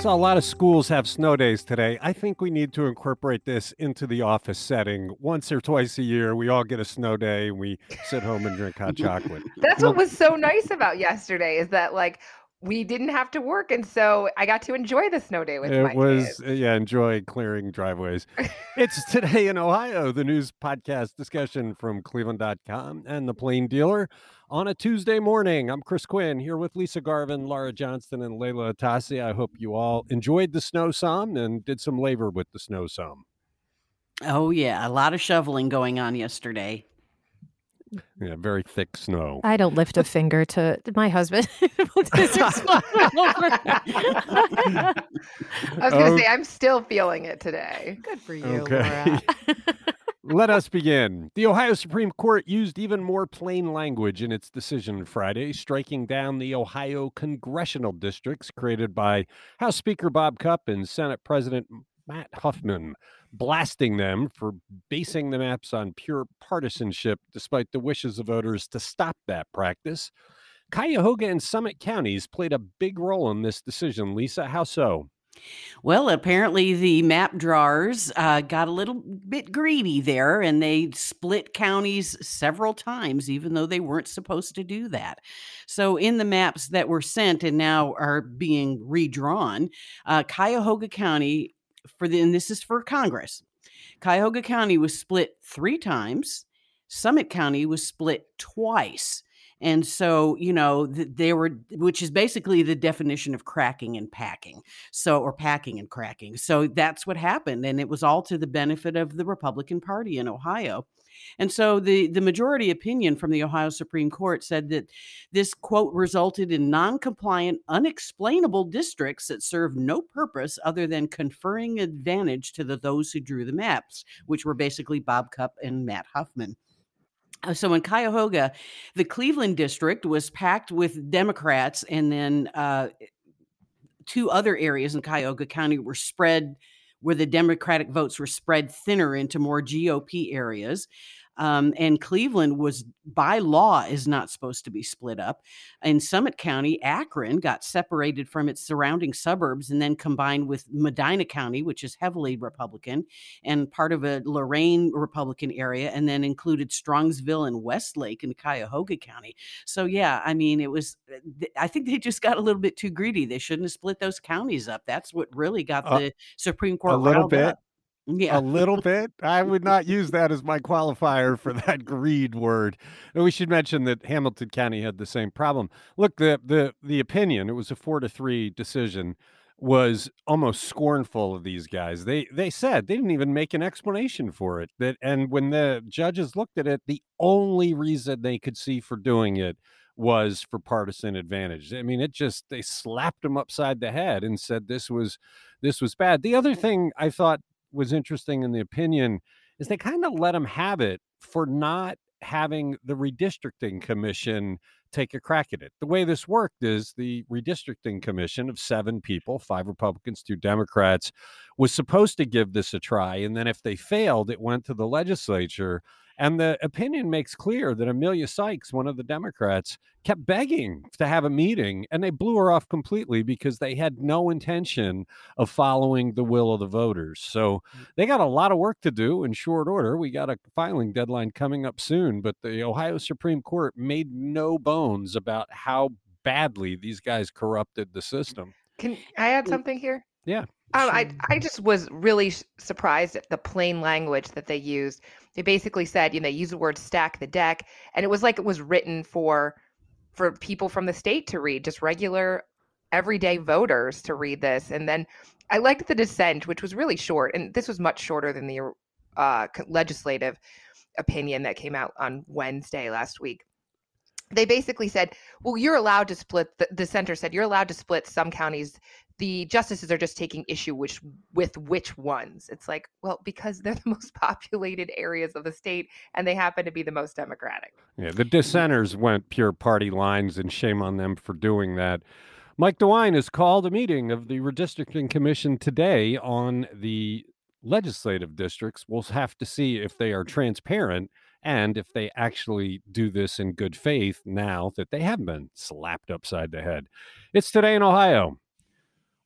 So, a lot of schools have snow days today. I think we need to incorporate this into the office setting. Once or twice a year, we all get a snow day and we sit home and drink hot chocolate. That's what was so nice about yesterday is that, like, we didn't have to work, and so I got to enjoy the snow day with my It was, kids. uh, yeah, enjoy clearing driveways. It's Today in Ohio, the news podcast discussion from cleveland.com and the Plain Dealer on a Tuesday morning. I'm Chris Quinn here with Lisa Garvin, Laura Johnston, and Layla Atassi. I hope you all enjoyed the snow some and did some labor with the snow some. Oh, yeah. A lot of shoveling going on yesterday. Yeah, very thick snow. I don't lift a finger to my husband. is responsible for- I was going Oh. to say, I'm still feeling it today. Good for you, Okay. Laura. Let us begin. The Ohio Supreme Court used even more plain language in its decision Friday, striking down the Ohio congressional districts created by House Speaker Bob Cupp and Senate President Matt Huffman, blasting them for basing the maps on pure partisanship despite the wishes of voters to stop that practice. Cuyahoga and Summit counties played a big role in this decision. Lisa, how so? Well, apparently the map drawers uh, got a little bit greedy there and they split counties several times, even though they weren't supposed to do that. So, in the maps that were sent and now are being redrawn, uh, Cuyahoga County, for the, and this is for Congress, Cuyahoga County was split three times, Summit County was split twice. And so, you know, they were, which is basically the definition of cracking and packing. So, or packing and cracking. So that's what happened. And it was all to the benefit of the Republican Party in Ohio. And so the, the majority opinion from the Ohio Supreme Court said that this quote resulted in non compliant, unexplainable districts that serve no purpose other than conferring advantage to the, those who drew the maps, which were basically Bob Cupp and Matt Huffman. Uh, So in Cuyahoga, the Cleveland district was packed with Democrats, and then uh, two other areas in Cuyahoga County were spread where the Democratic votes were spread thinner into more GOP areas. Um, and Cleveland was by law is not supposed to be split up. In Summit County, Akron got separated from its surrounding suburbs and then combined with Medina County, which is heavily Republican, and part of a Lorain Republican area, and then included Strongsville and Westlake in Cuyahoga County. So yeah, I mean, it was. uh, I think they just got a little bit too greedy. They shouldn't have split those counties up. That's what really got Uh, the Supreme Court a little bit. up. Yeah. A little bit. I would not use that as my qualifier for that greed word. And we should mention that Hamilton County had the same problem. Look, the the the opinion, it was a four to three decision, was almost scornful of these guys. They they said they didn't even make an explanation for it. That and when the judges looked at it, the only reason they could see for doing it was for partisan advantage. I mean, it just they slapped them upside the head and said this was this was bad. The other thing I thought was interesting in the opinion is they kind of let him have it for not having the redistricting commission take a crack at it. The way this worked is the redistricting commission of seven people, five Republicans, two Democrats, was supposed to give this a try. And then if they failed, it went to the legislature. And the opinion makes clear that Emilia Sykes, one of the Democrats, kept begging to have a meeting, and they blew her off completely because they had no intention of following the will of the voters. So mm. they got a lot of work to do in short order. We got a filing deadline coming up soon, but the Ohio Supreme Court made no bones about how badly these guys corrupted the system. Can I add something here? Yeah. Um, I. I just was really surprised at the plain language that they used. They basically said, you know, they used the word "stack the deck," and it was like it was written for for people from the state to read, just regular, everyday voters to read this. And then I liked the dissent, which was really short, and this was much shorter than the uh, legislative opinion that came out on Wednesday last week. They basically said, well, you're allowed to split. The, the center said you're allowed to split some counties the justices are just taking issue which with which ones. It's like, well, because they're the most populated areas of the state and they happen to be the most democratic. Yeah, the dissenters went pure party lines, and shame on them for doing that. Mike DeWine has called a meeting of the Redistricting Commission today on the legislative districts. We'll have to see if they are transparent and if they actually do this in good faith now that they have been slapped upside the head. It's today in Ohio.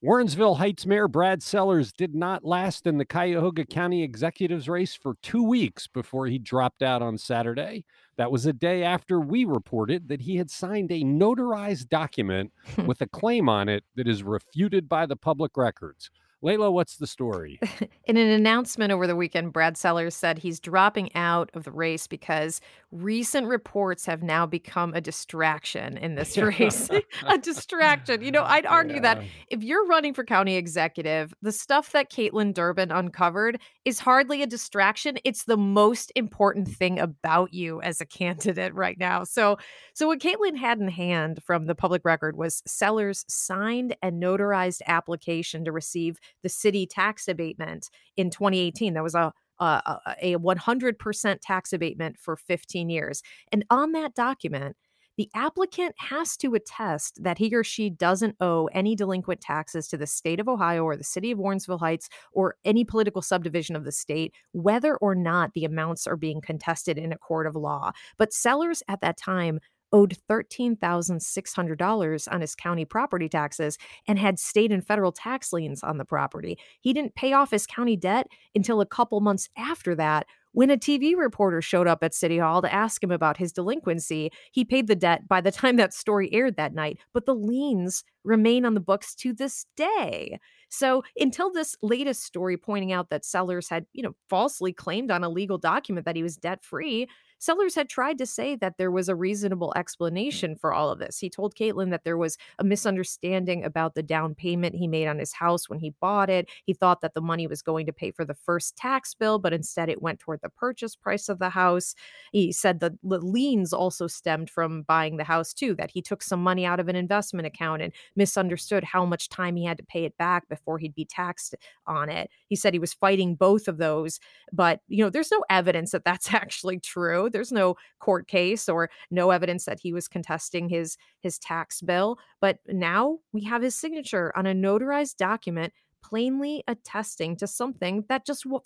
Warrensville Heights Mayor Brad Sellers did not last in the Cuyahoga County Executives race for two weeks before he dropped out on Saturday. That was a day after we reported that he had signed a notarized document with a claim on it that is refuted by the public records. Layla, what's the story? In an announcement over the weekend, Brad Sellers said he's dropping out of the race because recent reports have now become a distraction in this race. a distraction. You know, I'd argue that if you're running for county executive, the stuff that Kaitlin Durbin uncovered is hardly a distraction. It's the most important mm. thing about you as a candidate right now. So, so what Kaitlin had in hand from the public record was Sellers' signed and notarized application to receive the city tax abatement in 2018. That was a a, a 100% tax abatement for 15 years. And on that document, the applicant has to attest that he or she doesn't owe any delinquent taxes to the state of Ohio or the city of Warrensville Heights or any political subdivision of the state, whether or not the amounts are being contested in a court of law. But Sellers at that time owed $13,600 on his county property taxes and had state and federal tax liens on the property. He didn't pay off his county debt until a couple months after that. When a TV reporter showed up at City Hall to ask him about his delinquency, he paid the debt by the time that story aired that night, but the liens remain on the books to this day. So until this latest story pointing out that Sellers had, you know, falsely claimed on a legal document that he was debt free, Sellers had tried to say that there was a reasonable explanation for all of this. He told Kaitlin that there was a misunderstanding about the down payment he made on his house when he bought it. He thought that the money was going to pay for the first tax bill, but instead it went toward the purchase price of the house. He said that the liens also stemmed from buying the house too, that he took some money out of an investment account and misunderstood how much time he had to pay it back before he'd be taxed on it. He said he was fighting both of those, but you know, there's no evidence that that's actually true. There's no court case or no evidence that he was contesting his his tax bill, but now we have his signature on a notarized document plainly attesting to something that just w-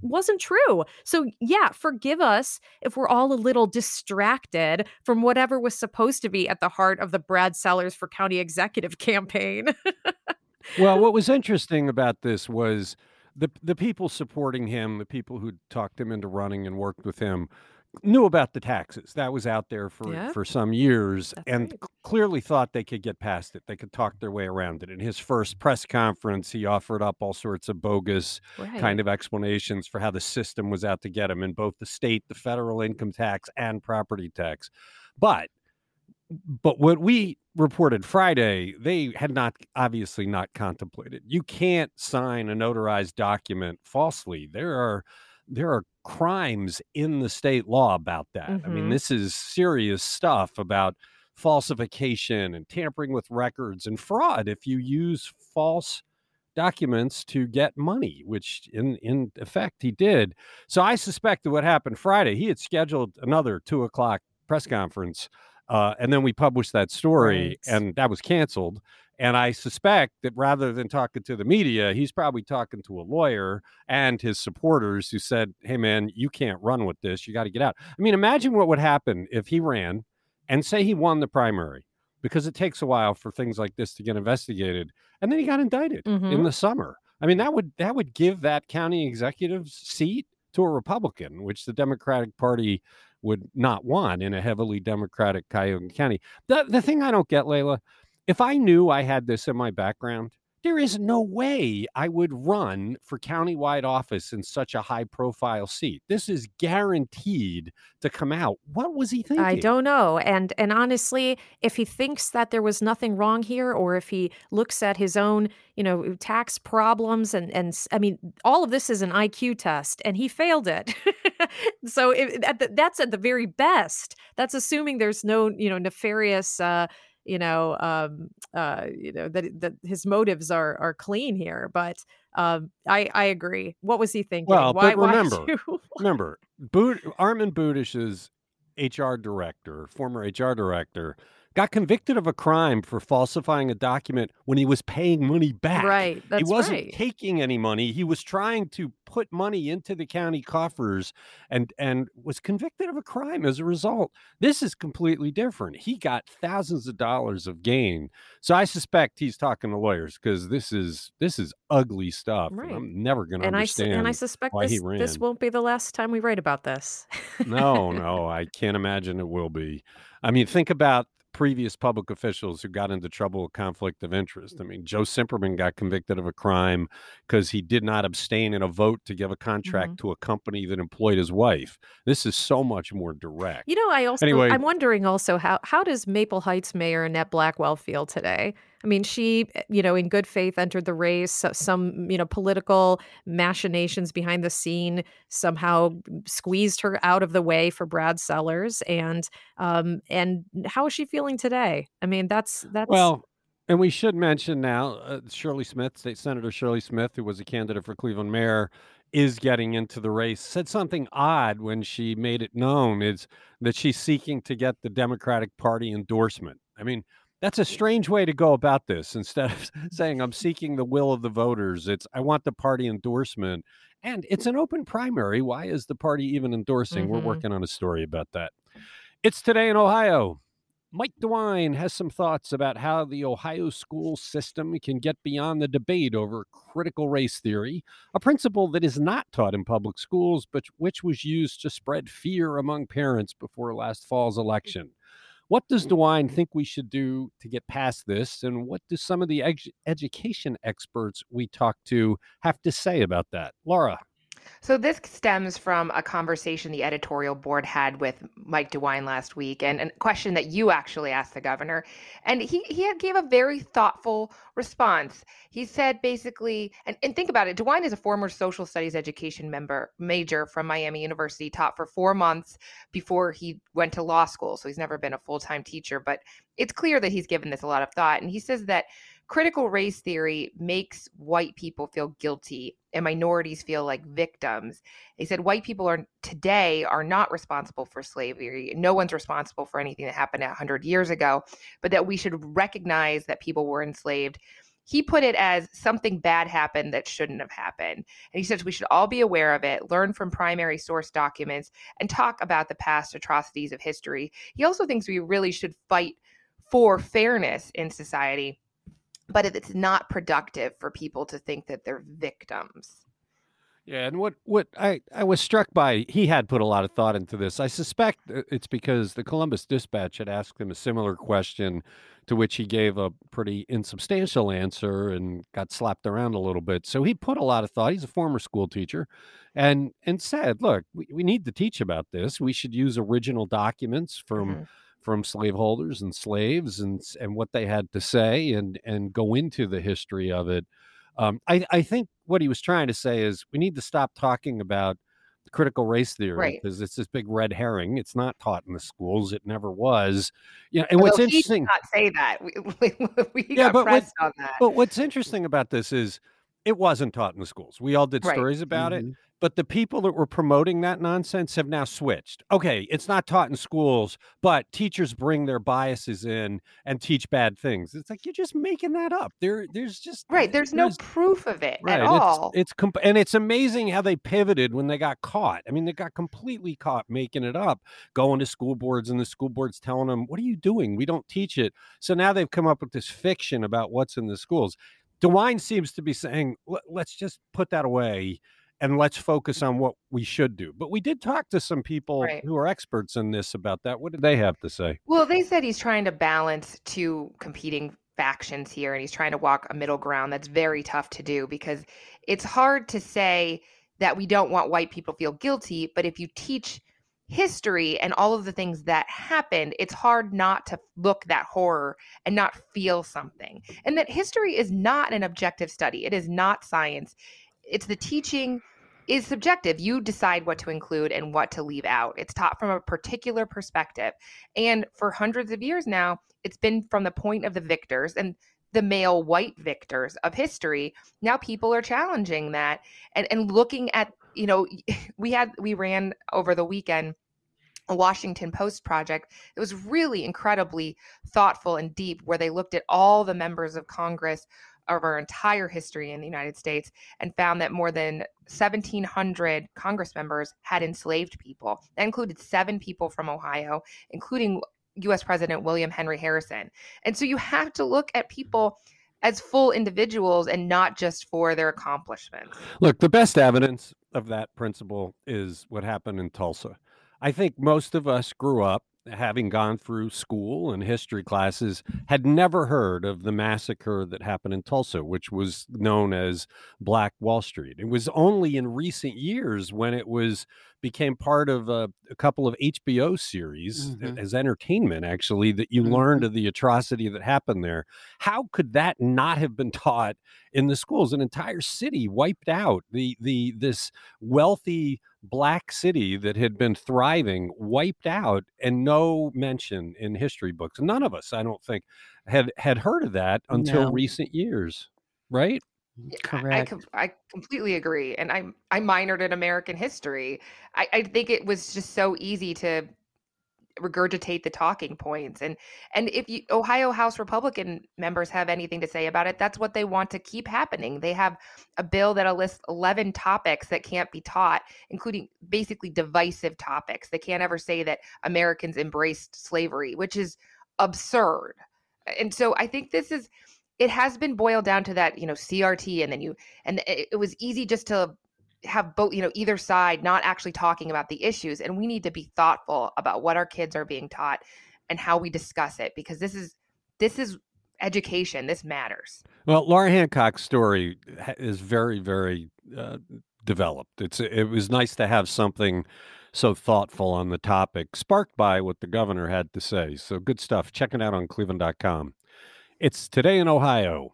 wasn't true. So, yeah, forgive us if we're all a little distracted from whatever was supposed to be at the heart of the Brad Sellers for County Executive campaign. well, what was interesting about this was the the people supporting him, the people who talked him into running and worked with him, knew about the taxes. That was out there for Yeah. for some years, That's and right. clearly thought they could get past it. They could talk their way around it. In his first press conference, he offered up all sorts of bogus right. kind of explanations for how the system was out to get him in both the state, the federal income tax, and property tax. But but what we reported Friday, they had not obviously not contemplated. You can't sign a notarized document falsely. There are there are crimes in the state law about that. I mean, Mhm. this is serious stuff about falsification and tampering with records and fraud if you use false documents to get money, which in in effect he did. So I suspect that what happened Friday, he had scheduled another two o'clock press conference, uh, and then we published that story, Right. and that was canceled. And I suspect that rather than talking to the media, he's probably talking to a lawyer and his supporters who said, "Hey, man, you can't run with this. You got to get out." I mean, imagine what would happen if he ran and say he won the primary, because it takes a while for things like this to get investigated, and then he got indicted in Mhm. the summer. I mean, that would that would give that county executive's seat to a Republican, which the Democratic Party would not want in a heavily Democratic Cuyahoga County. The the thing I don't get, Layla, if I knew I had this in my background, there is no way I would run for countywide office in such a high profile seat. This is guaranteed to come out. What was he thinking? I don't know. And and honestly, if he thinks that there was nothing wrong here or if he looks at his own, you know, tax problems and and I mean, all of this is an IQ test and he failed it. so if, at the, that's at the very best. That's assuming there's no, you know, nefarious uh you know um uh you know that that his motives are are clean here but um i i agree. What was he thinking? Well, why but remember, do- Remember, Armond Budish's HR director, former HR director, got convicted of a crime for falsifying a document when he was paying money back. Right. That's he wasn't right. taking any money. He was trying to put money into the county coffers and and was convicted of a crime as a result. This is completely different. He got thousands of dollars of gain. So I suspect he's talking to lawyers because this is this is ugly stuff. Right. I'm never going to and I understand. and I suspect this this won't be the last time we write about this. No, no, I can't imagine it will be. I mean, think about previous public officials who got into trouble with conflict of interest. I mm. mean, Joe Cimperman got convicted of a crime because he did not abstain in a vote to give a contract mm-hmm. to a company that employed his wife. This is so much more direct. You know, I also Anyway. I'm wondering also how how does Maple Heights Mayor Annette Blackwell feel today? I mean, she, you know, in good faith entered the race. so- Some, you know, political machinations behind the scene somehow squeezed her out of the way for Brad Sellers, and um, and how is she feeling today? I mean, that's that's Well, and we should mention now uh, Shirley Smith, State Senator Shirley Smith, who was a candidate for Cleveland mayor, is getting into the race. Said something odd when she made it known is that she's seeking to get the Democratic Party endorsement. I mean, that's a strange way to go about this. Instead of saying I'm seeking the will of the voters, it's I want the party endorsement. And it's an open primary. Why is the party even endorsing? We're Mhm. working on a story about that. It's today in Ohio. Mike DeWine has some thoughts about how the Ohio school system can get beyond the debate over critical race theory, a principle that is not taught in public schools, but which was used to spread fear among parents before last fall's election. What does DeWine think we should do to get past this? And what do some of the edu- education experts we talked to have to say about that? Laura. So this stems from a conversation the editorial board had with Mike DeWine last week, and, a question that you actually asked the governor, and he he gave a very thoughtful response. He said basically, and, and think about it, DeWine is a former social studies education member major from Miami University, taught for four months before he went to law school, so he's never been a full time teacher, but it's clear that he's given this a lot of thought, and he says that critical race theory makes white people feel guilty and minorities feel like victims. They said white people are today are not responsible for slavery. No one's responsible for anything that happened 100 years ago, but that we should recognize that people were enslaved. He put it as something bad happened that shouldn't have happened. And he says we should all be aware of it, learn from primary source documents, and talk about the past atrocities of history. He also thinks we really should fight for fairness in society but it's not productive for people to think that they're victims. Yeah, and what what I I was struck by, he had put a lot of thought into this. I suspect uh, it's because the Columbus Dispatch had asked him a similar question, to which he gave a pretty insubstantial answer and got slapped around a little bit. So he put a lot of thought. He's a former school teacher, and and said, "Look, we, we need to teach about this. We should use original documents from." Mhm. From slaveholders and slaves and and what they had to say and and go into the history of it. Um, I, I think what he was trying to say is we need to stop talking about critical race theory Right. because it's this big red herring. It's not taught in the schools. It never was. Know, and what's Although did interesting, not say that. We, we, we Yeah, but what- on that. but what's interesting about this is it wasn't taught in the schools. We all did Right. stories about it, Mhm. But the people that were promoting that nonsense have now switched. Okay, it's not taught in schools, but teachers bring their biases in and teach bad things. It's like you're just making that up. There, there's just right. There's no proof of it Right. at all. It's, it's comp- and it's amazing how they pivoted when they got caught. I mean, they got completely caught making it up, going to school boards, and the school boards telling them, "What are you doing? We don't teach it." So now they've come up with this fiction about what's in the schools. DeWine seems to be saying, "Let's just put that away." And let's focus on what we should do. But we did talk to some people Right. who are experts in this about that. What did they have to say? Well, they said he's trying to balance two competing factions here and he's trying to walk a middle ground that's very tough to do because it's hard to say that we don't want white people to feel guilty, but if you teach history and all of the things that happened, it's hard not to look that horror and not feel something. And that history is not an objective study. It is not science. It's the teaching is subjective. You decide what to include and what to leave out. It's taught from a particular perspective. And for hundreds of years now, it's been from the point of the victors and the male white victors of history. Now people are challenging that and, and looking at, you know, we had we ran over the weekend a Washington Post project it was really incredibly thoughtful and deep, where they looked at all the members of Congress of our entire history in the United States and found that more than 1,700 Congress members had enslaved people. That included seven people from Ohio, including US President William Henry Harrison. And so you have to look at people as full individuals and not just for their accomplishments. Look, the best evidence of that principle is what happened in Tulsa. I think most of us grew up having gone through school and history classes, had never heard of the massacre that happened in Tulsa, which was known as Black Wall Street. It was only in recent years when it was became part of a, a couple of HBO series mm-hmm. as entertainment, actually, that you mm-hmm. learned of the atrocity that happened there. How could that not have been taught in the schools? An entire city wiped out. The the this wealthy black city that had been thriving wiped out and no mention in history books. None of us, I don't think, had had heard of that until no. recent years, right? Correct. I, I completely agree. And I I minored in American history. I, I think it was just so easy to regurgitate the talking points and and if you ohio house republican members have anything to say about it that's what they want to keep happening. They have a bill that'll list 11 topics that can't be taught including basically divisive topics. They can't ever say that americans embraced slavery which is absurd. And so i think this is it has been boiled down to that you know crt and then you and it, it was easy just to have both you know either side not actually talking about the issues and we need to be thoughtful about what our kids are being taught and how we discuss it because this is this is education. This matters. Well laura hancock's story is very very uh, developed. It's it was nice to have something so thoughtful on the topic sparked by what the governor had to say. So good stuff. Check it out on cleveland.com it's Today in Ohio.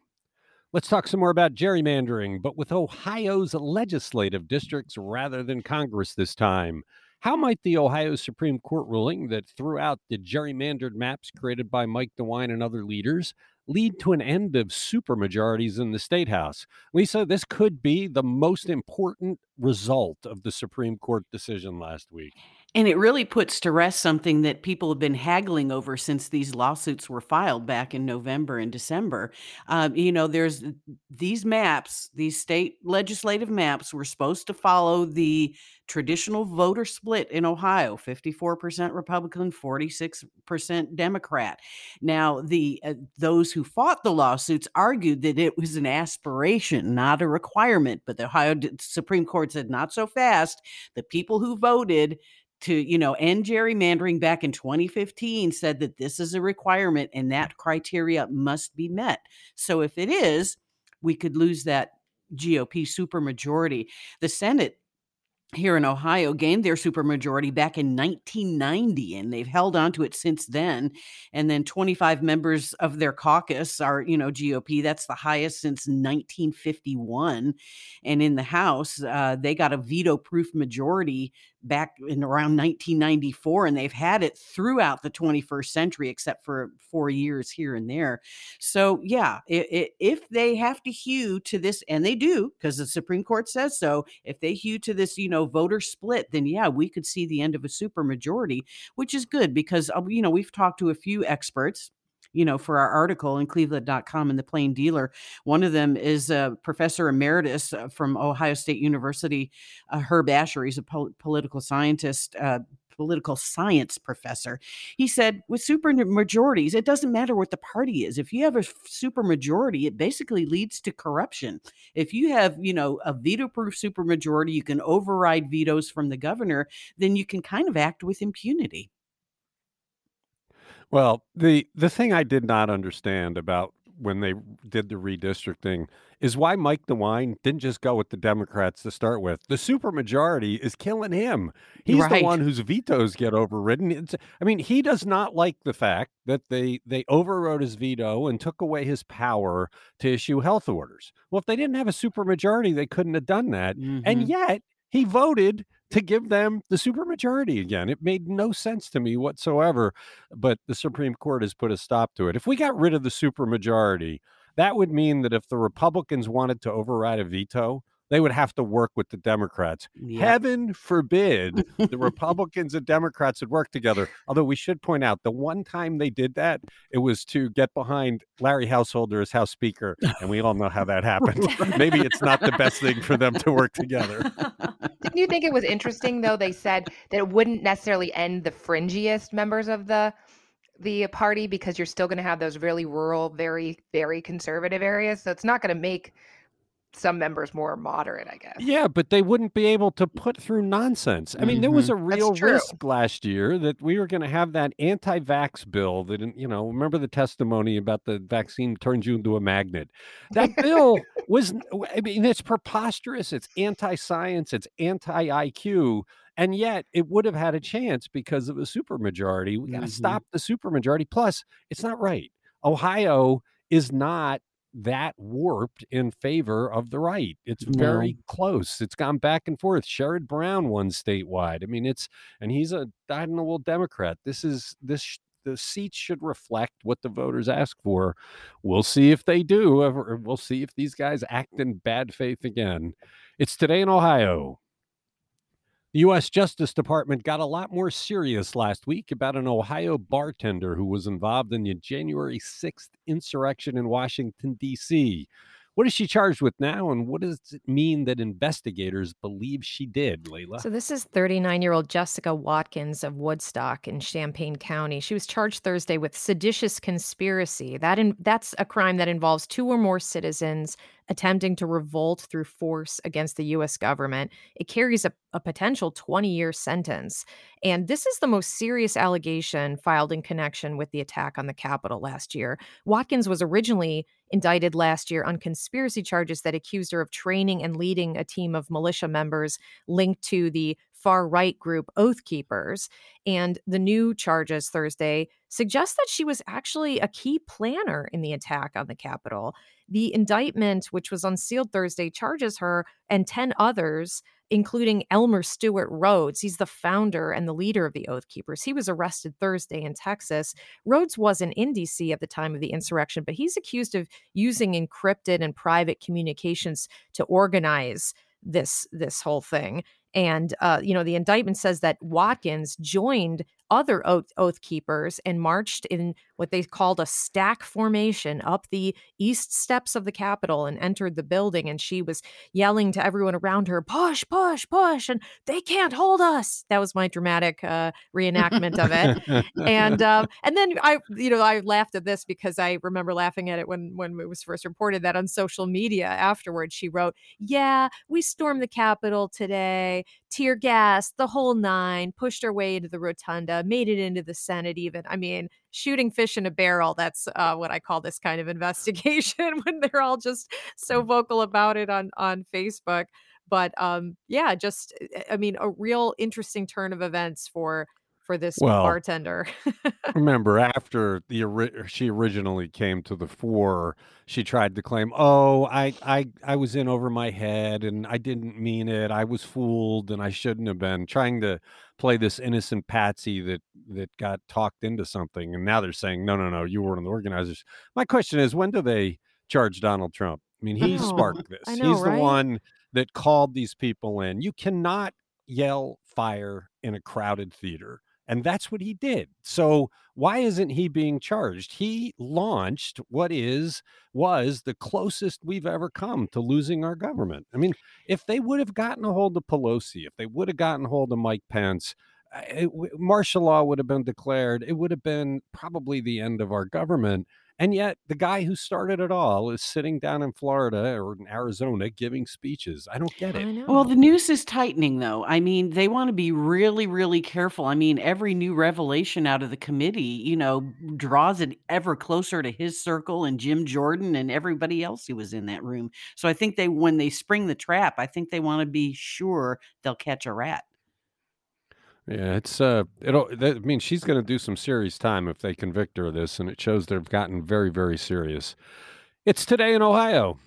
Let's talk some more about gerrymandering, but with Ohio's legislative districts rather than Congress this time. How might the Ohio Supreme Court ruling that threw out the gerrymandered maps created by Mike DeWine and other leaders lead to an end of supermajorities in the state house? Lisa, this could be the most important result of the Supreme Court decision last week. And it really puts to rest something that people have been haggling over since these lawsuits were filed back in November and December. Um, you know, there's these maps, these state legislative maps were supposed to follow the traditional voter split in Ohio 54% Republican, 46% Democrat. Now, the uh, those who fought the lawsuits argued that it was an aspiration, not a requirement, but the Ohio Supreme Court said not so fast. The people who voted to you know end gerrymandering back in 2015 said that this is a requirement and that criteria must be met so if it is we could lose that gop supermajority the senate here in Ohio gained their supermajority back in 1990, and they've held on to it since then. And then 25 members of their caucus are, you know, GOP. That's the highest since 1951. And in the House, uh, they got a veto-proof majority back in around 1994 and they've had it throughout the 21st century except for four years here and there. So yeah it, it, if they have to hew to this and they do because the supreme court says so if they hew to this you know voter split then yeah we could see the end of a supermajority, which is good because uh, you know we've talked to a few experts you know, for our article in cleveland.com and the plain dealer. One of them is a professor emeritus uh, from Ohio State University, uh, Herb Asher. He's a po- political scientist, uh, political science professor. He said, with super majorities, it doesn't matter what the party is. If you have a super majority, it basically leads to corruption. If you have, you know, a veto-proof super majority, you can override vetoes from the governor, then you can kind of act with impunity. Well, the the thing I did not understand about when they did the redistricting is why Mike DeWine didn't just go with the Democrats to start with. The supermajority is killing him. He's right. the one whose vetoes get overridden. It's, I mean, he does not like the fact that they they overrode his veto and took away his power to issue health orders. Well, if they didn't have a supermajority, they couldn't have done that. Mm-hmm. And yet he voted to give them the supermajority again. It made no sense to me whatsoever, but the Supreme Court has put a stop to it. If we got rid of the supermajority, that would mean that if the Republicans wanted to override a veto, they would have to work with the Democrats. Heaven forbid the Republicans and Democrats would work together. Although we should point out the one time they did that, it was to get behind Larry Householder as House Speaker. And we all know how that happened. Maybe it's not the best thing for them to work together. You think it was interesting though? They said that it wouldn't necessarily end the fringiest members of the the party because you're still going to have those really rural, very very conservative areas. So it's not going to make some members more moderate, I guess. Yeah, but they wouldn't be able to put through nonsense. I mean, there was a real risk last year that we were going to have that anti-vax bill that, you know, remember the testimony about the vaccine turns you into a magnet. That bill was, I mean, it's preposterous. It's anti-science. It's anti-IQ. And yet it would have had a chance because of a supermajority. We got to Mhm. stop the supermajority. Plus, it's not right. Ohio is not that warped in favor of the right. It's very close. It's gone back and forth. Sherrod Brown won statewide. I mean, it's and he's a dyed-in-the-wool Democrat. This is this the seats should reflect what the voters ask for. We'll see if they do. We'll see if these guys act in bad faith again. It's today in Ohio. The U.S. Justice Department got a lot more serious last week about an Ohio bartender who was involved in the January 6th insurrection in Washington, D.C. What is she charged with now, and what does it mean that investigators believe she did, Layla? So this is 39-year-old Jessica Watkins of Woodstock in Champaign County. She was charged Thursday with seditious conspiracy. That in, that's a crime that involves two or more citizens attempting to revolt through force against the US government. It carries a, a potential 20-year sentence. And this is the most serious allegation filed in connection with the attack on the Capitol last year. Watkins was originally indicted last year on conspiracy charges that accused her of training and leading a team of militia members linked to the far right group Oath Keepers. And the new charges Thursday suggest that she was actually a key planner in the attack on the Capitol. The indictment, which was unsealed Thursday, charges her and 10 others, including Elmer Stewart Rhodes. He's the founder and the leader of the Oath Keepers. He was arrested Thursday in Texas. Rhodes wasn't in DC at the time of the insurrection, but he's accused of using encrypted and private communications to organize this this whole thing and uh, you know the indictment says that watkins joined other oath, oath keepers and marched in what they called a stack formation up the east steps of the capitol and entered the building and she was yelling to everyone around her push push push and they can't hold us. That was my dramatic uh, reenactment of it. And um, and then I, you know, I laughed at this because I remember laughing at it when when it was first reported that on social media afterwards she wrote, "Yeah, we stormed the Capitol today, tear gas, the whole nine, pushed our way into the rotunda, made it into the Senate. Even, I mean, shooting fish in a barrel. That's uh, what I call this kind of investigation when they're all just so vocal about it on on Facebook." But um, yeah, just I mean, a real interesting turn of events for for this Well, bartender. Remember, after the ori- er, she originally came to the fore, she tried to claim, "Oh, I, I, I was in over my head, and I didn't mean it. I was fooled, and I shouldn't have been." Trying to play this innocent patsy that that got talked into something, and now they're saying, "No, no, no, you weren't the organizers." My question is, when do they charge Donald Trump? I mean, he sparked this. Know, He's the one that called these people in. You cannot yell fire in a crowded theater. And that's what he did. So why isn't he being charged? He launched what is was the closest we've ever come to losing our government. I mean, if they would have gotten a hold of Pelosi, if they would have gotten a hold of Mike Pence, it, martial law would have been declared. It would have been probably the end of our government. And yet, the guy who started it all is sitting down in Florida or in Arizona giving speeches. I don't get it. Well, the news is tightening, though. I mean, they want to be really, really careful. I mean, every new revelation out of the committee, you know, draws it ever closer to his circle and Jim Jordan and everybody else who was in that room. So I think they, when they spring the trap, I think they want to be sure they'll catch a rat. Yeah, it's uh, it'll. That, I mean, she's going to do some serious time if they convict her of this, and it shows they've gotten very, very serious. It's today in Ohio.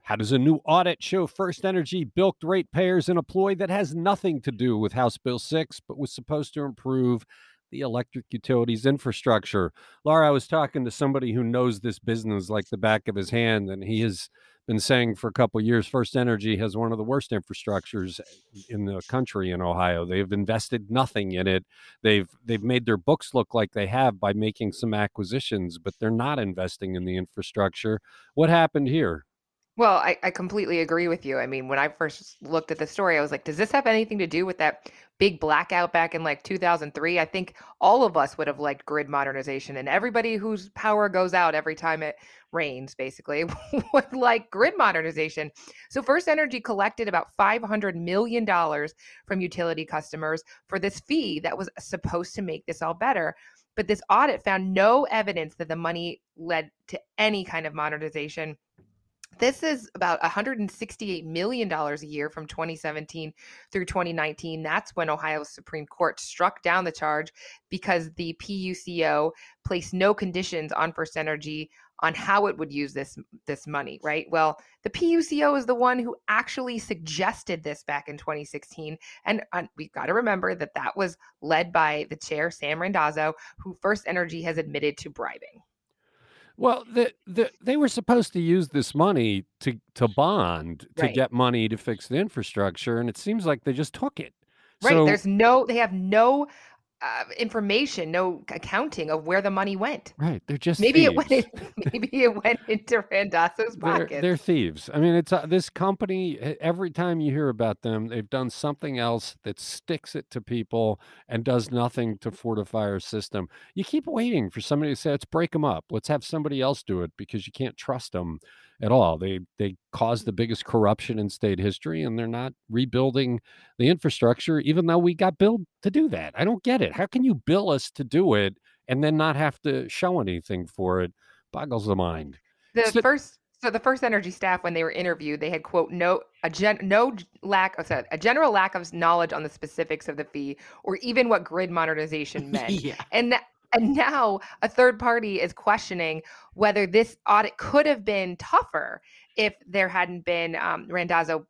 How does a new audit show First Energy bilked ratepayers in a ploy that has nothing to do with House Bill 6, but was supposed to improve the electric utilities infrastructure? Laura, I was talking to somebody who knows this business like the back of his hand, and he has been saying for a couple years First Energy has one of the worst infrastructures in the country in Ohio. They've invested nothing in it. They've they've made their books look like they have by making some acquisitions, but they're not investing in the infrastructure. What happened here? Well, I, I completely agree with you. I mean, when I first looked at the story, I was like, does this have anything to do with that big blackout back in like 2003? I think all of us would have liked grid modernization, and everybody whose power goes out every time it rains, basically, would like grid modernization. So, First Energy collected about $500 million from utility customers for this fee that was supposed to make this all better. But this audit found no evidence that the money led to any kind of modernization this is about $168 million a year from 2017 through 2019. That's when Ohio's Supreme Court struck down the charge because the PUCO placed no conditions on First Energy on how it would use this this money, right? Well, the PUCO is the one who actually suggested this back in 2016, and uh, we've got to remember that that was led by the chair Sam Randazzo, who First Energy has admitted to bribing. Well, the, the, they were supposed to use this money to to bond to Right. get money to fix the infrastructure, and it seems like they just took it. Right. So There's no, they have no uh, information, no accounting of where the money went. right, they're just Maybe it went in, maybe it went into Randazzo's They're, pockets. they're thieves. I mean, it's uh, this company. Every time you hear about them, they've done something else that sticks it to people and does nothing to fortify our system. You keep waiting for somebody to say, "Let's break them up. Let's have somebody else do it," because you can't trust them at all. They they caused the biggest corruption in state history, and they're not rebuilding the infrastructure, even though we got billed to do that. I don't get it. How can you bill us to do it and then not have to show anything for it? Boggles the mind. the So- first so the first energy staff when they were interviewed they had quote no a gen no lack of sorry, a general lack of knowledge on the specifics of the fee or even what grid modernization meant yeah. and th- and now a third party is questioning whether this audit could have been tougher if there hadn't been um, Randazzo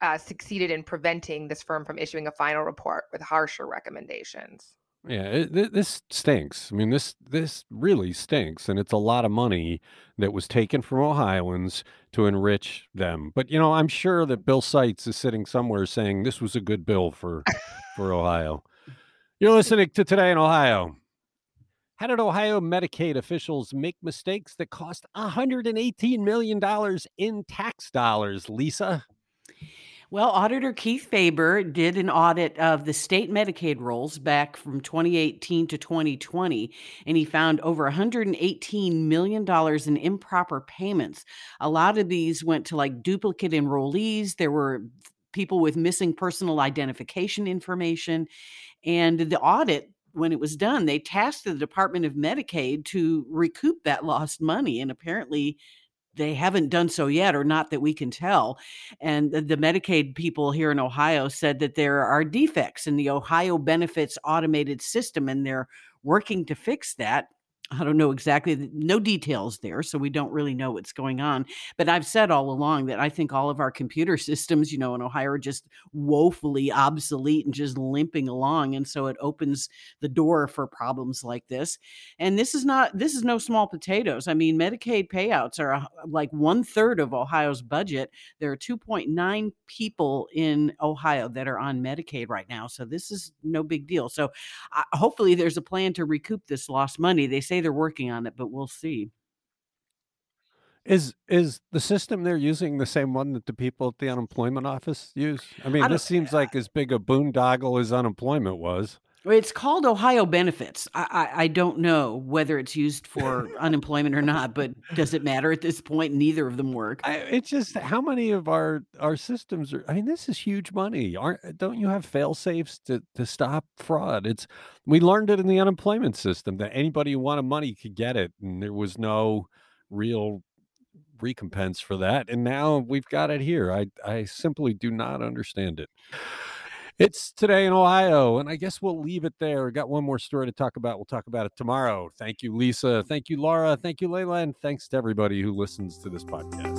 uh, succeeded in preventing this firm from issuing a final report with harsher recommendations. Yeah, it, th- this stinks. I mean, this this really stinks, and it's a lot of money that was taken from Ohioans to enrich them. But you know, I'm sure that Bill Seitz is sitting somewhere saying this was a good bill for for Ohio. You're listening to Today in Ohio. How did Ohio Medicaid officials make mistakes that cost 118 million dollars in tax dollars? Lisa, Well, Auditor Keith Faber did an audit of the state Medicaid rolls back from 2018 to 2020, and he found over $118 million in improper payments. A lot of these went to like duplicate enrollees. There were people with missing personal identification information. And the audit, when it was done, they tasked the Department of Medicaid to recoup that lost money. And apparently, they haven't done so yet, or not that we can tell. And the, the Medicaid people here in Ohio said that there are defects in the Ohio benefits automated system, and they're working to fix that. I don't know exactly, no details there, so we don't really know what's going on. But I've said all along that I think all of our computer systems, you know, in Ohio are just woefully obsolete and just limping along. And so it opens the door for problems like this. And this is not, this is no small potatoes. I mean, Medicaid payouts are like one third of Ohio's budget. There are 2.9 people in Ohio that are on Medicaid right now. So this is no big deal. So uh, hopefully there's a plan to recoup this lost money. They say they're working on it, but we'll see. is is the system they're using the same one that the people at the unemployment office use? I mean, I this seems like as big a boondoggle as unemployment was. It's called Ohio Benefits. I, I, I don't know whether it's used for unemployment or not, but does it matter at this point? Neither of them work. I, it's just how many of our our systems are. I mean, this is huge money. Aren't don't you have fail safes to to stop fraud? It's we learned it in the unemployment system that anybody who wanted money could get it, and there was no real recompense for that. And now we've got it here. I I simply do not understand it. It's today in Ohio, and I guess we'll leave it there. We got one more story to talk about. We'll talk about it tomorrow. Thank you, Lisa. Thank you, Laura. Thank you, Layla. And thanks to everybody who listens to this podcast.